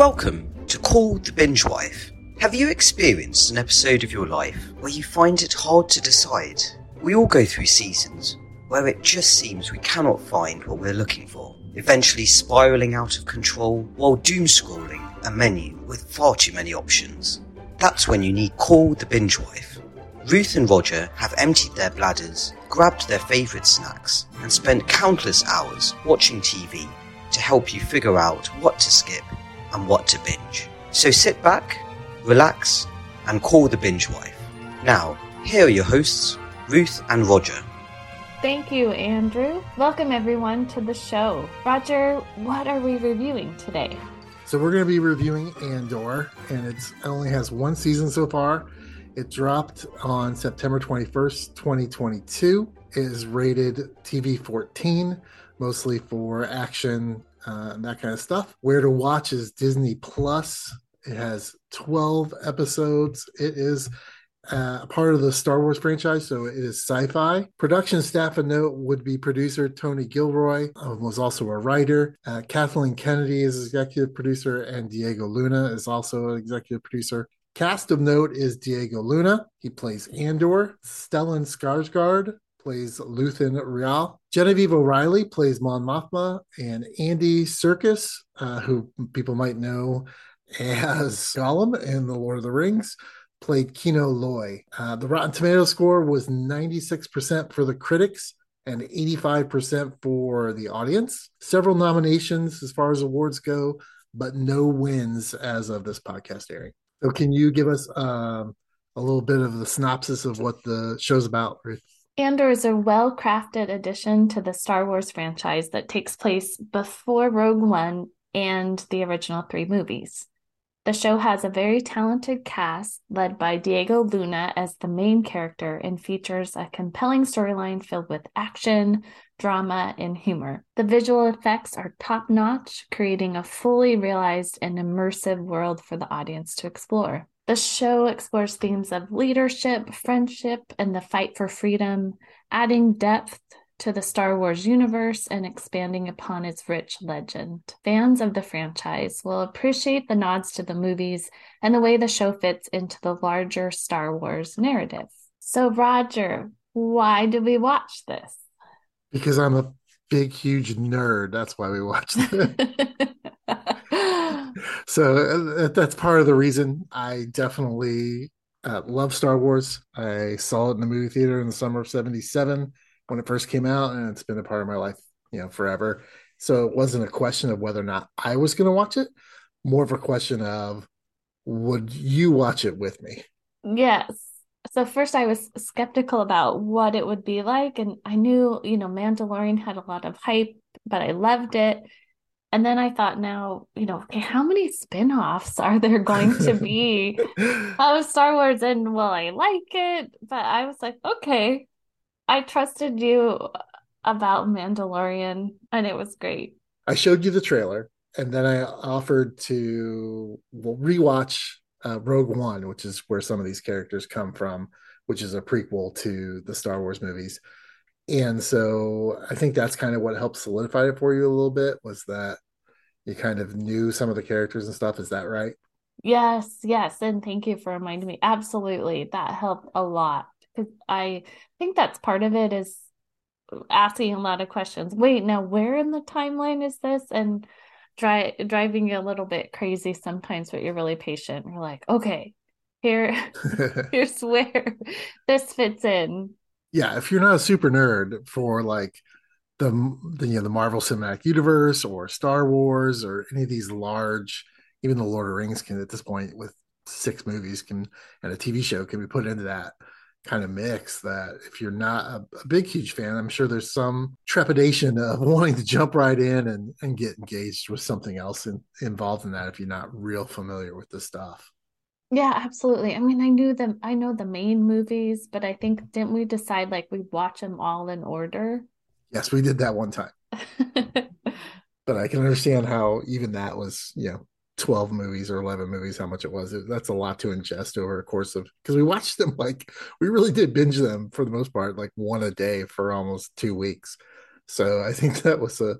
Welcome to Call the Binge Wife. Have you experienced an episode of your life where you find it hard to decide? We all go through seasons where it just seems we cannot find what we're looking for, eventually spiraling out of control while doom scrolling a menu with far too many options. That's when you need Call the Binge Wife. Ruth and Roger have emptied their bladders, grabbed their favourite snacks, and spent countless hours watching TV to help you figure out what to skip and what to binge. So sit back, relax, and call the binge wife. Now, here are your hosts, Ruth and Roger. Thank you, Andrew. Welcome everyone to the show. Roger, what are we reviewing today? So we're going to be reviewing Andor, and it only has one season so far. It dropped on September 21st, 2022. It is rated TV 14, mostly for action uh, that kind of stuff. Where to watch is Disney Plus. It has 12 episodes. It is uh, a part of the Star Wars franchise, so it is sci-fi. Production staff a note would be producer Tony Gilroy, uh, was also a writer. Uh, Kathleen Kennedy is executive producer, and Diego Luna is also an executive producer. Cast of note is Diego Luna. He plays Andor. Stellan Skarsgård plays Luthen Rael. Genevieve O'Reilly plays Mon Mothma, and Andy Serkis, uh, who people might know as Gollum in The Lord of the Rings, played Kino Loy. Uh, the Rotten Tomato score was 96% for the critics and 85% for the audience. Several nominations as far as awards go, but no wins as of this podcast airing. So, can you give us um, a little bit of the synopsis of what the show's about, Ruth? Andor is a well crafted addition to the Star Wars franchise that takes place before Rogue One and the original three movies. The show has a very talented cast led by Diego Luna as the main character and features a compelling storyline filled with action, drama, and humor. The visual effects are top notch, creating a fully realized and immersive world for the audience to explore. The show explores themes of leadership, friendship, and the fight for freedom, adding depth to the Star Wars universe and expanding upon its rich legend. Fans of the franchise will appreciate the nods to the movies and the way the show fits into the larger Star Wars narrative. So, Roger, why did we watch this? Because I'm a big, huge nerd. That's why we watched it. so uh, that's part of the reason I definitely uh, love Star Wars. I saw it in the movie theater in the summer of 77 when it first came out, and it's been a part of my life, you know, forever. So it wasn't a question of whether or not I was going to watch it, more of a question of would you watch it with me? Yes. So first I was skeptical about what it would be like and I knew, you know, Mandalorian had a lot of hype, but I loved it. And then I thought, now, you know, okay, how many spin offs are there going to be of Star Wars? And will I like it? But I was like, okay, I trusted you about Mandalorian, and it was great. I showed you the trailer, and then I offered to rewatch uh, Rogue One, which is where some of these characters come from, which is a prequel to the Star Wars movies and so I think that's kind of what helped solidify it for you a little bit was that you kind of knew some of the characters and stuff. Is that right? Yes, yes, and thank you for reminding me. Absolutely, that helped a lot because I think that's part of it is asking a lot of questions. Wait, now where in the timeline is this? And dri- driving you a little bit crazy sometimes, but you're really patient. You're like, okay, here, here's where this fits in yeah, if you're not a super nerd for like the, the you know the Marvel Cinematic Universe or Star Wars or any of these large, even the Lord of Rings can at this point with six movies can and a TV show can be put into that kind of mix that if you're not a, a, big huge fan i'm sure there's some trepidation of wanting to jump right in and, and get engaged with something else in, involved in that if you're not real familiar with the stuff yeah, absolutely. I mean, I knew them. I know the main movies, but I think didn't we decide like we watch them all in order? Yes, we did that one time. but I can understand how even that was, you know, 12 movies or 11 movies, how much it was. That's a lot to ingest over a course of because we watched them like we really did binge them for the most part, like one a day for almost two weeks. So I think that was a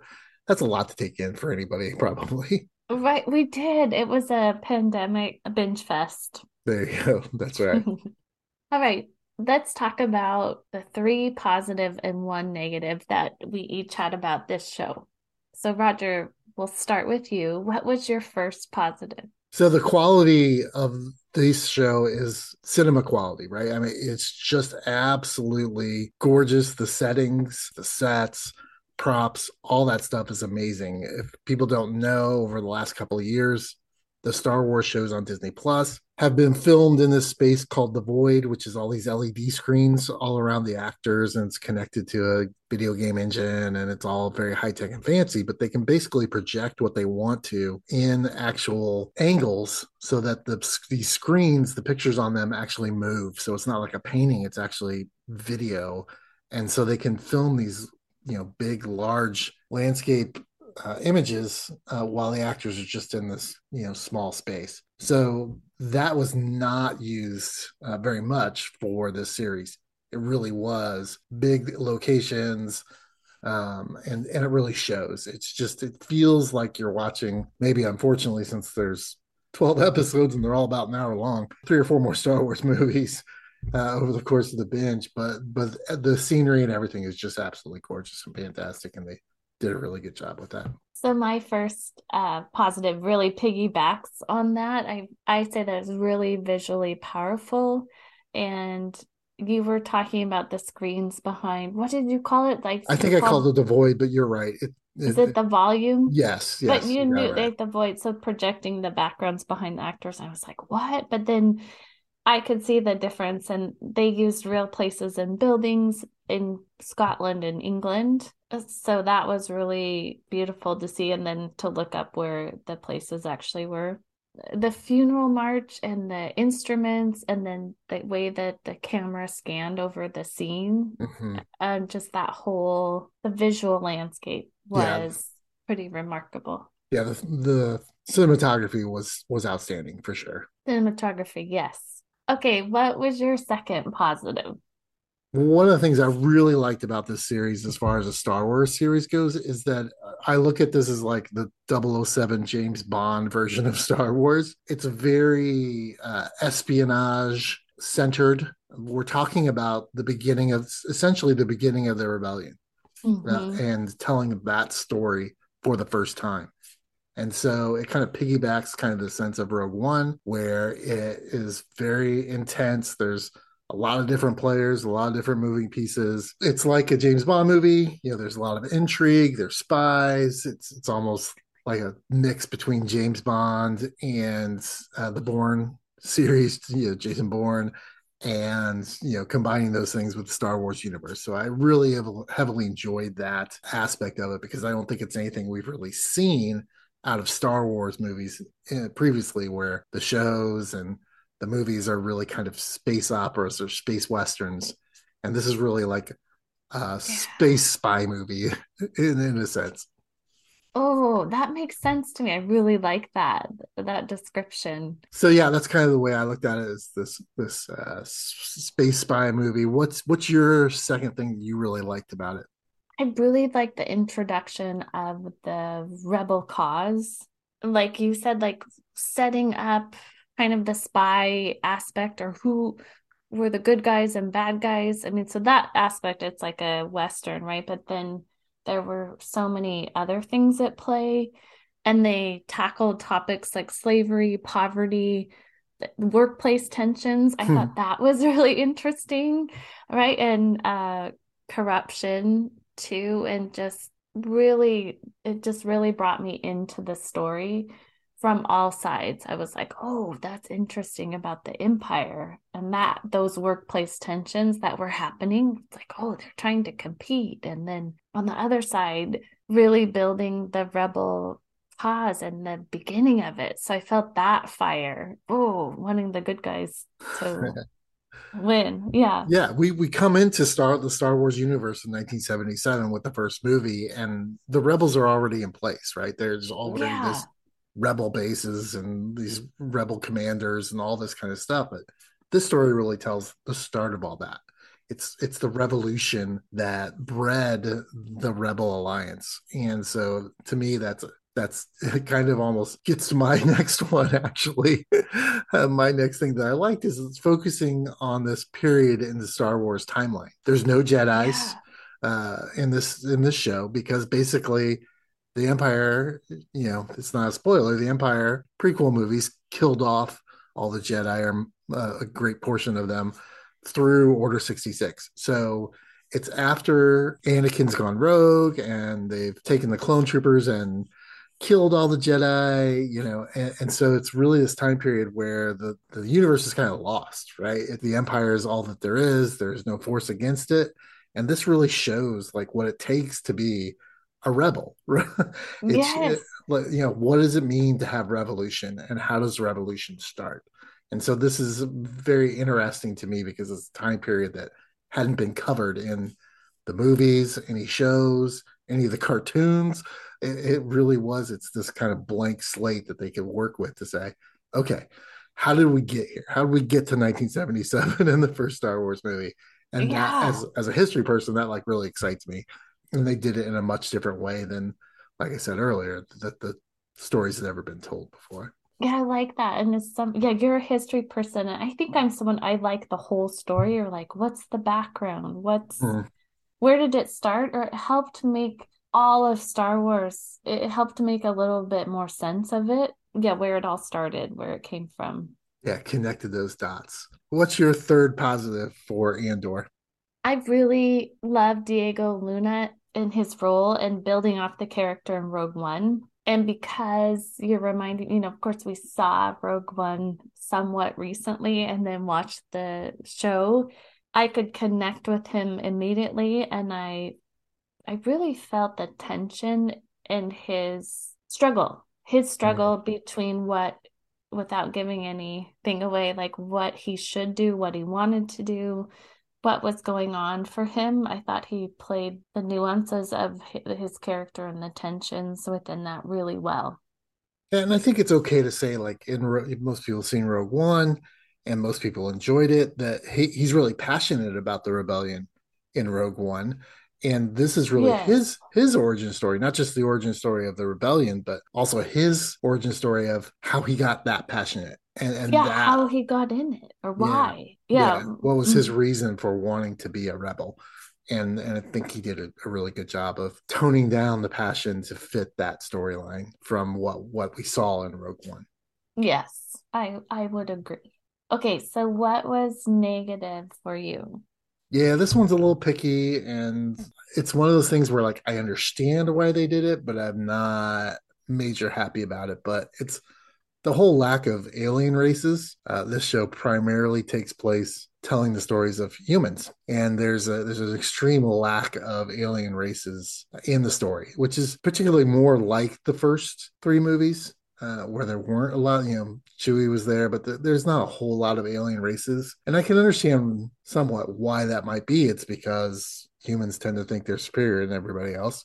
that's a lot to take in for anybody, probably. Right, we did. It was a pandemic a binge fest. There you go. That's right. All right, let's talk about the three positive and one negative that we each had about this show. So, Roger, we'll start with you. What was your first positive? So the quality of this show is cinema quality, right? I mean, it's just absolutely gorgeous. The settings, the sets, props, all that stuff is amazing. If people don't know, over the last couple of years, the Star Wars shows on Disney Plus have been filmed in this space called the Void, which is all these LED screens all around the actors, and it's connected to a video game engine, and it's all very high tech and fancy. But they can basically project what they want to in actual angles, so that the these screens, the pictures on them, actually move. So it's not like a painting; it's actually video, and so they can film these you know big large landscape uh, images uh, while the actors are just in this you know small space. So that was not used uh, very much for this series. It really was big locations um, and and it really shows. It's just it feels like you're watching maybe unfortunately since there's 12 episodes and they're all about an hour long three or four more star wars movies uh, over the course of the binge. But but the scenery and everything is just absolutely gorgeous and fantastic, and they did a really good job with that. So my first uh, positive really piggybacks on that. I I say that it's really visually powerful, and you were talking about the screens behind. What did you call it? Like I think I called it the void, but you're right. It, is it, it the volume? Yes, yes. But you knew right. the void, so projecting the backgrounds behind the actors. I was like, what? But then I could see the difference, and they used real places and buildings in Scotland and England. So that was really beautiful to see, and then to look up where the places actually were. The funeral march and the instruments, and then the way that the camera scanned over the scene, mm-hmm. and just that whole the visual landscape was yeah. pretty remarkable. Yeah, the, the cinematography was was outstanding for sure. Cinematography, yes Okay, what was your second positive? One of the things I really liked about this series, as far as a Star Wars series goes, is that I look at this as like the 007 James Bond version of Star Wars. It's very uh, espionage centered. We're talking about the beginning of essentially the beginning of the rebellion mm-hmm. uh, and telling that story for the first time. And so it kind of piggybacks kind of the sense of Rogue One, where it is very intense. There's a lot of different players, a lot of different moving pieces. It's like a James Bond movie. You know, there's a lot of intrigue, there's spies. It's it's almost like a mix between James Bond and uh, the Bourne series, you know, Jason Bourne, and you know, combining those things with the Star Wars universe. So I really have heavily enjoyed that aspect of it because I don't think it's anything we've really seen out of Star Wars movies eh, previously, where the shows and the movies are really kind of space operas or space westerns, and this is really like a yeah. space spy movie in, in a sense. Oh, that makes sense to me. I really like that that description. So yeah, that's kind of the way I looked at it. Is this this uh, space spy movie? What's what's your second thing you really liked about it? I really like the introduction of the rebel cause. Like you said, like setting up kind of the spy aspect or who were the good guys and bad guys. I mean, so that aspect, it's like a Western, right? But then there were so many other things at play. And they tackled topics like slavery, poverty, workplace tensions. I hmm. thought that was really interesting, right? And uh, corruption too and just really it just really brought me into the story from all sides. I was like oh that's interesting about the empire and that those workplace tensions that were happening it's like oh they're trying to compete and then on the other side really building the rebel cause and the beginning of it. So i felt that fire. Oh wanting the good guys to win. Yeah. Yeah. We we come into Star the Star Wars universe in 1977 with the first movie, and the rebels are already in place, right? There's already yeah. this rebel bases and these rebel commanders and all this kind of stuff. But this story really tells the start of all that. it's it's the revolution that bred the rebel alliance and so to me that's that's kind of almost gets to my next one actually uh, my next thing that i liked is it's focusing on this period in the star wars timeline there's no jedis yeah. uh, in this in this show because basically the empire you know it's not a spoiler the empire prequel movies killed off all the jedi or uh, a great portion of them through Order 66. So it's after Anakin's gone rogue and they've taken the clone troopers and killed all the Jedi, you know, and, and, so it's really this time period where the, the universe is kind of lost, right? The Empire is all that there is, there's no force against it. And this really shows like what it takes to be a rebel. yes. It, you know, what does it mean to have revolution and how does revolution start? And so this is very interesting to me because it's a time period that hadn't been covered in the movies, any shows, any of the cartoons. It, it really was. It's this kind of blank slate that they can work with to say, okay, how did we get here? How did we get to 1977 in the first Star Wars movie? And yeah. that, as as a history person, that like really excites me. And they did it in a much different way than, like I said earlier, that the stories had ever been told before. Yeah, I like that. And it's some yeah, you're a history person. And I think I'm someone I like the whole story or like what's the background? What's mm. where did it start? Or it helped make all of Star Wars it helped make a little bit more sense of it. Yeah, where it all started, where it came from. Yeah, connected those dots. What's your third positive for Andor? I really love Diego Luna in his role and building off the character in Rogue One and because you're reminding you know of course we saw rogue one somewhat recently and then watched the show i could connect with him immediately and i i really felt the tension in his struggle his struggle mm-hmm. between what without giving anything away like what he should do what he wanted to do what was going on for him. I thought he played the nuances of his character and the tensions within that really well. And I think it's okay to say, like, in most people seen Rogue One, and most people enjoyed it. That he, he's really passionate about the rebellion in Rogue One, and this is really yes. his his origin story, not just the origin story of the rebellion, but also his origin story of how he got that passionate and, and yeah, that, how he got in it or why. Yeah. yeah. What was his mm-hmm. reason for wanting to be a rebel? And and I think he did a, a really good job of toning down the passion to fit that storyline from what what we saw in Rogue One. Yes, I I would agree. Okay, so what was negative for you? Yeah, this one's a little picky, and it's one of those things where like I understand why they did it, but I'm not major happy about it. But it's the whole lack of alien races. Uh, this show primarily takes place telling the stories of humans, and there's a there's an extreme lack of alien races in the story, which is particularly more like the first three movies. Uh, where there weren't a lot, you know, Chewie was there, but the, there's not a whole lot of alien races. And I can understand somewhat why that might be. It's because humans tend to think they're superior than everybody else.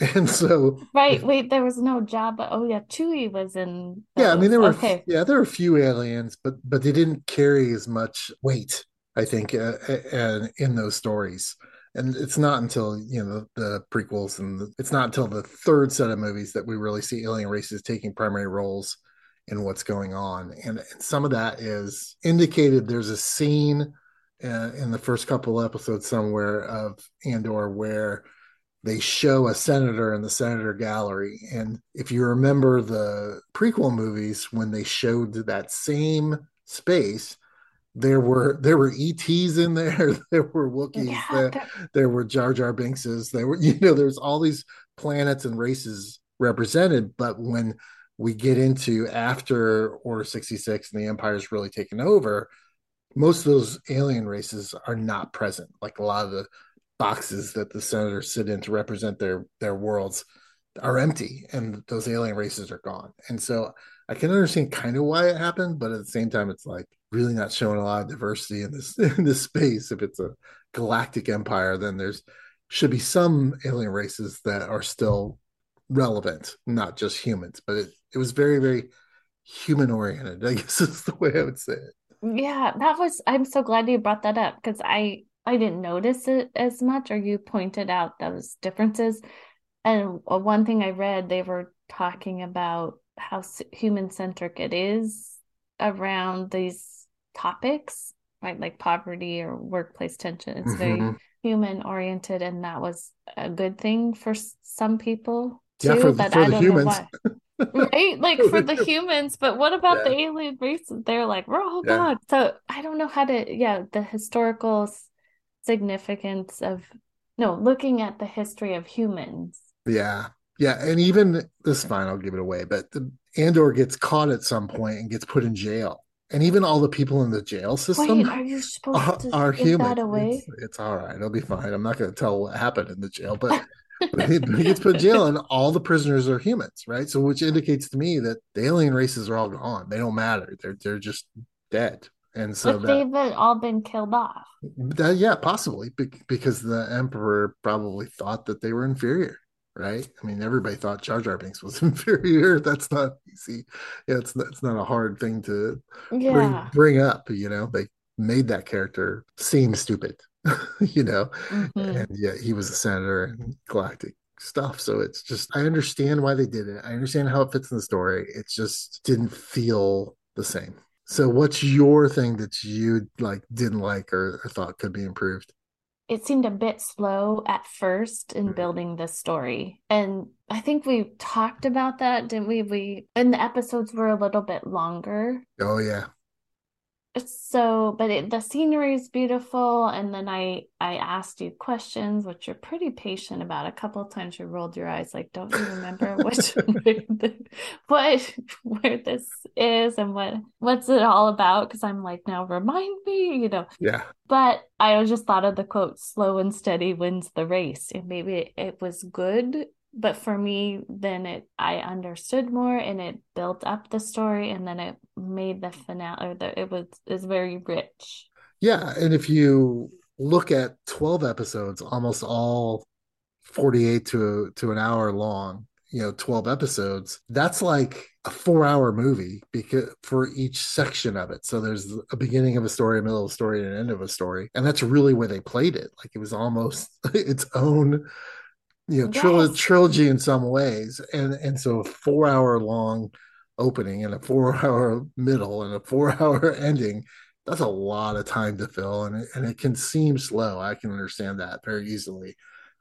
And so Right, wait, there was no Jabba. Oh yeah, Chewie was in those. Yeah, I mean there were okay. yeah, there were a few aliens, but but they didn't carry as much weight, I think, uh, uh, in those stories. And it's not until you know the, prequels and the, it's not until the third set of movies that we really see alien races taking primary roles in what's going on. And, and some of that is indicated. There's a scene uh, in the first couple episodes somewhere of Andor where they show a senator in the senator gallery. And if you remember the prequel movies, when they showed that same space, there were there were ETs in there, there were Wookiees, yeah, there, there were Jar Jar Binkses, there were you know there's all these planets and races represented, but when we get into after Order 66 and the Empire's really taken over, most of those alien races are not present. Like a lot of the boxes that the senators sit in to represent their their worlds are empty and those alien races are gone. And so i can understand kind of why it happened but at the same time it's like really not showing a lot of diversity in this in this space if it's a galactic empire then there's should be some alien races that are still relevant not just humans but it, it was very very human oriented i guess is the way i would say it yeah that was i'm so glad you brought that up because i I didn't notice it as much, or you pointed out those differences. And one thing I read, they were talking about how human centric it is around these topics, right? Like poverty or workplace tension. It's mm-hmm. very human oriented, and that was a good thing for some people too. Yeah, for, but for I don't humans. know why. right? Like for the humans, but what about yeah. the alien races? They're like, oh yeah. god. So I don't know how to. Yeah, the historical significance of no looking at the history of humans. Yeah, yeah, and even this fine, I'll give it away, but the Andor gets caught at some point and gets put in jail. And even all the people in the jail system Wait, are you supposed are, are human. It's, it's, all right. It'll be fine. I'm not going to tell what happened in the jail, but he, gets put in jail, and all the prisoners are humans, right? So, which indicates to me that the alien races are all gone. They don't matter. They're they're just dead. And so that, they've been, all been killed off. That, yeah, possibly because the emperor probably thought that they were inferior, right? I mean, everybody thought Jar Jar Binks was inferior. That's not easy. Yeah, it's it's not a hard thing to yeah. bring, bring up. You know, they made that character seem stupid, you know, mm-hmm. and yet he was a senator and galactic stuff. So it's just, I understand why they did it. I understand how it fits in the story. It just didn't feel the same. So what's your thing that you like didn't like or, or thought could be improved? It seemed a bit slow at first in mm-hmm. building the story. And I think we talked about that, didn't we? We and the episodes were a little bit longer. Oh yeah so but it, the scenery is beautiful and then i i asked you questions which you're pretty patient about. A couple of times you rolled your eyes like don't you remember which what where this is and what what's it all about? Because i'm like now remind me you know. Yeah. But i just thought of the quote slow and steady wins the race. And maybe it was good but for me then it i understood more and it built up the story and then it made the finale or the, it was is very rich. Yeah and if you look at 12 episodes almost all 48 to to an hour long you know 12 episodes that's like a four hour movie because for each section of it. So there's a beginning of a story a middle of a story and an end of a story and that's really where they played it. Like it was almost its own you know yes. trilogy in some ways and and so a four hour long opening and a four hour middle and a four hour ending that's a lot of time to fill and it, and it can seem slow i can understand that very easily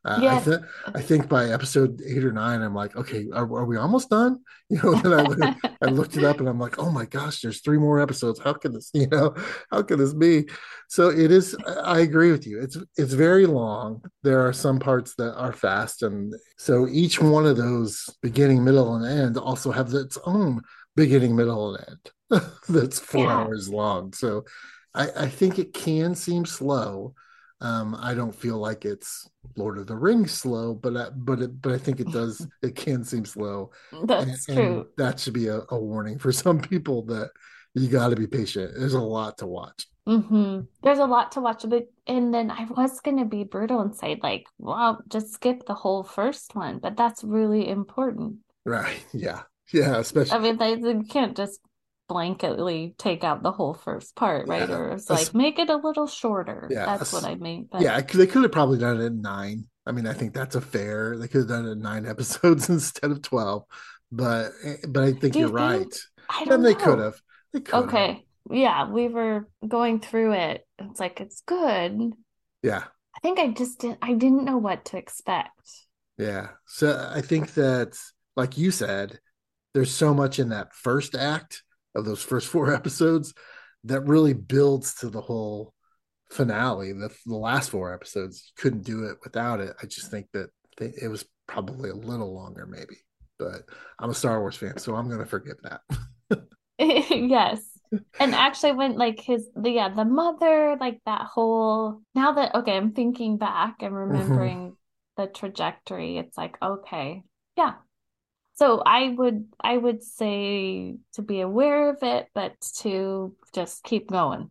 uh, I, th- I think by episode eight or nine, I'm like, okay, are, are we almost done? You know, then I, I looked it up and I'm like, oh my gosh, there's three more episodes. How can this, you know, how could this be? So it is. I agree with you. It's it's very long. There are some parts that are fast, and so each one of those beginning, middle, and end also have its own beginning, middle, and end. That's four yeah. hours long. So I, I think it can seem slow um, I don't feel like it's Lord of the Rings slow, but I, but it, but I think it does. It can seem slow. That's and, true. And that should be a, a, warning for some people that you got to be patient. There's a lot to watch. Mm-hmm. There's a lot to watch, but and then I was gonna be brutal and say like, well, just skip the whole first one, but that's really important. Right. Yeah. Yeah. Especially. I mean, they, they can't just blanketly take out the whole first part, right? Or it's like make it a little shorter. Yeah, that's what I mean. But... Yeah, they could have probably done it in nine. I mean, I think that's a fair. They could have done it in nine episodes instead of twelve. But eh, but I think Do you're you right. Think? I don't they could have. Okay. Yeah, we were going through it. It's like it's good. Yeah. I think I just didn't. I didn't know what to expect. Yeah. So I think that like you said, there's so much in that first act of those first four episodes that really builds to the whole finale. The, the last four episodes couldn't do it without it. I just think that they, it was probably a little longer, maybe. But I'm a Star Wars fan, so I'm going to forgive that. yes. And actually, when like his the yeah the mother like that whole now that okay I'm thinking back and mm-hmm. remembering mm-hmm. the trajectory, it's like okay yeah so i would i would say to be aware of it but to just keep going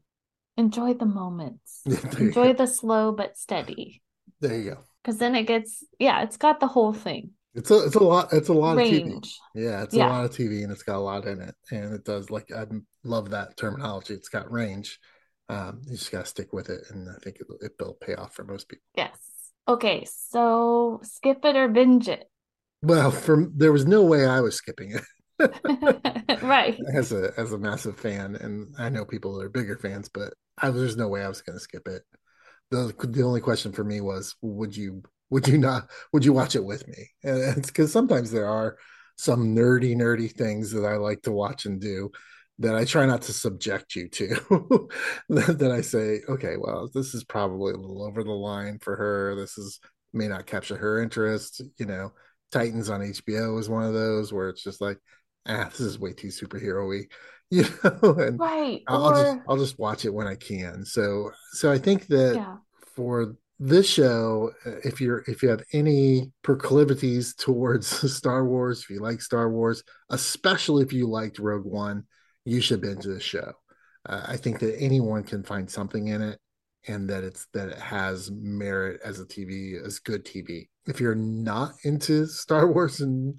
enjoy the moments enjoy the slow but steady there you go because then it gets yeah it's got the whole thing it's a it's a lot it's a lot Range. of TV. Yeah, it's yeah. a lot of TV and it's got a lot in it. And it does like I love that terminology. It's got range. Um, you just gotta stick with it, and I think it'll, it'll pay off for most people. Yes. Okay, so skip it or binge it. Well, from there was no way I was skipping it. right. As a as a massive fan, and I know people that are bigger fans, but I there's no way I was going to skip it. The the only question for me was, would you would you not would you watch it with me? And it's because sometimes there are some nerdy nerdy things that I like to watch and do that I try not to subject you to. that I say, okay, well, this is probably a little over the line for her. This is may not capture her interest. You know, Titans on HBO is one of those where it's just like, ah, this is way too superhero-y, you know. And right. I'll, or... just I'll just watch it when I can. So so I think that yeah. for this show, if you're if you have any proclivities towards Star Wars, if you like Star Wars, especially if you liked Rogue One, you should binge this show. Uh, I think that anyone can find something in it, and that it's that it has merit as a TV, as good TV. If you're not into Star Wars and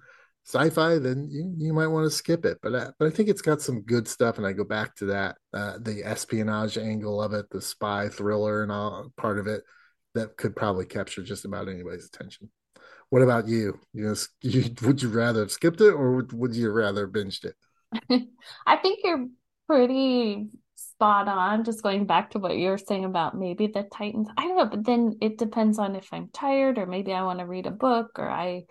sci-fi, then you, you might want to skip it. But uh, but I think it's got some good stuff, and I go back to that uh, the espionage angle of it, the spy thriller, and all part of it that could probably capture just about anybody's attention. What about you? You know, you, would you rather have skipped it, or would, would you rather binged it? I think you're pretty spot on. Just going back to what you were saying about maybe the Titans. I don't know, but then it depends on if I'm tired or maybe I want to read a book or I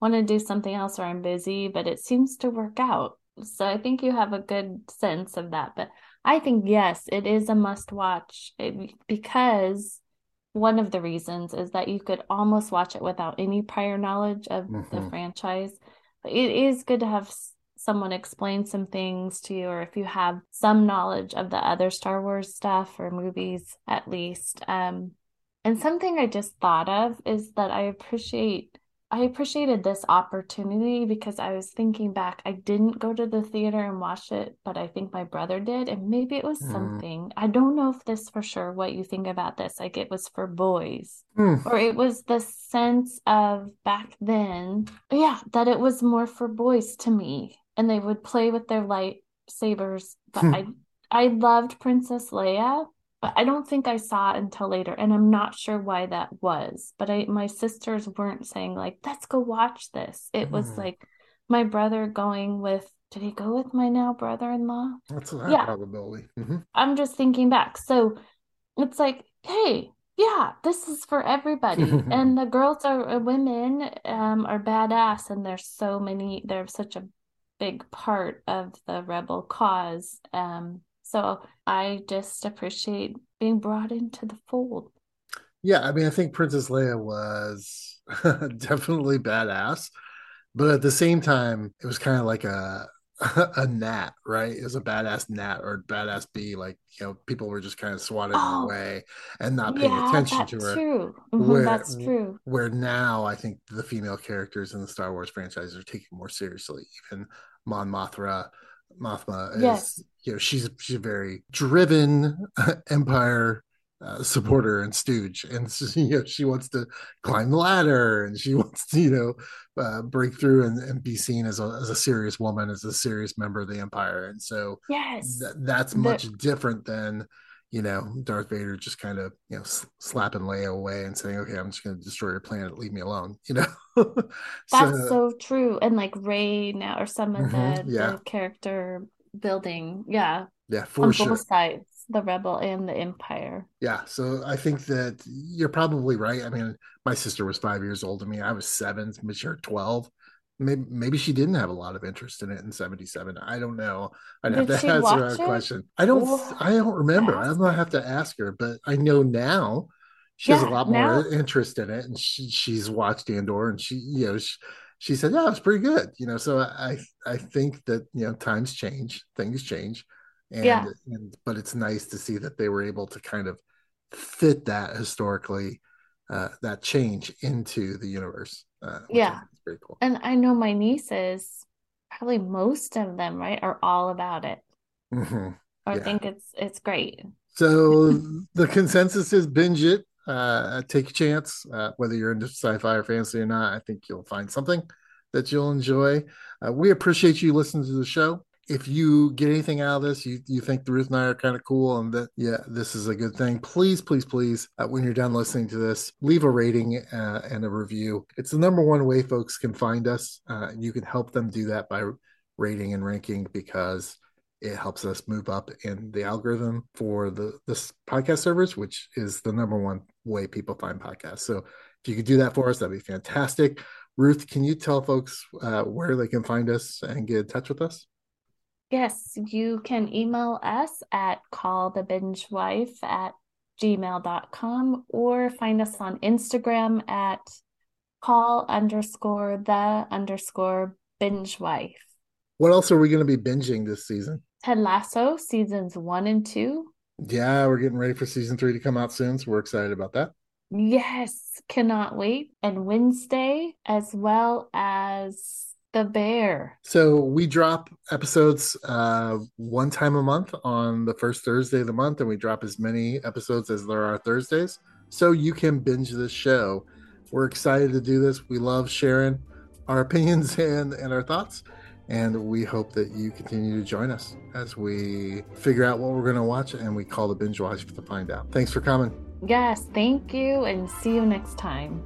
want to do something else or I'm busy, but it seems to work out. So I think you have a good sense of that. But I think, yes, it is a must watch because one of the reasons is that you could almost watch it without any prior knowledge of mm-hmm. the franchise. But it is good to have someone explain some things to you, or if you have some knowledge of the other Star Wars stuff or movies at least. Um, and something I just thought of is that I appreciate I appreciated this opportunity because I was thinking back. I didn't go to the theater and watch it, but I think my brother did. And maybe it was mm. something. I don't know if this for sure what you think about this. Like it was for boys, mm. or it was the sense of back then, yeah, that it was more for boys to me. And they would play with their lightsabers. But hmm. I, I loved Princess Leia, but I don't think I saw it until later, and I'm not sure why that was. But I, my sisters weren't saying like, "Let's go watch this." It was mm. like my brother going with. Did he go with my now brother-in-law? That's a high yeah. probability. Mm-hmm. I'm just thinking back, so it's like, hey, yeah, this is for everybody. and the girls are uh, women um, are badass, and there's so many. They're such a big part of the rebel cause. Um, so I just appreciate being brought into the fold. Yeah, I mean, I think Princess Leia was definitely badass, but at the same time, it was kind of like a a gnat, right? Is a badass gnat or badass bee. Like you know, people were just kind of swatted oh, away and not paying yeah, attention to her. True, mm-hmm, where, that's true. Where now, I think the female characters in the Star Wars franchise are taken more seriously. Even Mon Mothra, Mothma is yes you know she's she's a very driven empire uh, supporter and stooge and so, you know she wants to climb the ladder and she wants to you know uh, break through and, and be seen as a, as a serious woman as a serious member of the empire and so yes th- that's much the- different than you know darth vader just kind of you know s- slapping leia away and saying okay i'm just going to destroy your planet leave me alone you know that's so, so, true and like Rey now or some of mm-hmm, the, yeah. the character building. Yeah. Yeah, for on sure. both sides, the rebel and the empire. Yeah. So I think that you're probably right. I mean, my sister was five years old to me. I was seven, mature 12. Maybe, maybe she didn't have a lot of interest in it in 77. I don't know. I'd Did have to answer that it? question. I don't oh, I don't remember. I'm gonna have to ask her, but I know now she yeah, has a lot more now... interest in it and she, she's watched Andor and she you know she, she said, "Yeah, it's pretty good." You know, so I I think that you know times change, things change, and, yeah. and but it's nice to see that they were able to kind of fit that historically uh, that change into the universe. Uh, yeah, very cool. And I know my nieces, probably most of them, right, are all about it. Mm-hmm. I yeah. think it's it's great. So the consensus is binge it uh, take a chance, uh, whether you're into sci-fi or fantasy or not. I think you'll find something that you'll enjoy. Uh, we appreciate you listening to the show. If you get anything out of this, you, you think Ruth and I are kind of cool and that, yeah, this is a good thing, please, please, please, uh, when you're done listening to this, leave a rating uh, and a review. It's the number one way folks can find us. Uh, you can help them do that by rating and ranking because it helps us move up in the algorithm for the this podcast servers, which is the number one way people find podcasts. So if you could do that for us, that'd be fantastic. Ruth, can you tell folks uh, where they can find us and get in touch with us? Yes, you can email us at callthebingewife at gmail.com or find us on Instagram at call underscore the underscore binge wife. What else are we going to be binging this season? Ted Lasso seasons one and two. Yeah, we're getting ready for season three to come out soon, so we're excited about that. Yes, cannot wait. And Wednesday, as well as The Bear. So we drop episodes uh, one time a month on the first Thursday of the month, and we drop as many episodes as there are Thursdays. So you can binge this show. We're excited to do this. We love sharing our opinions and, and our thoughts. And we hope that you continue to join us as we figure out what we're going to watch and we call the binge watch to find out. Thanks for coming. Yes, thank you, and see you next time.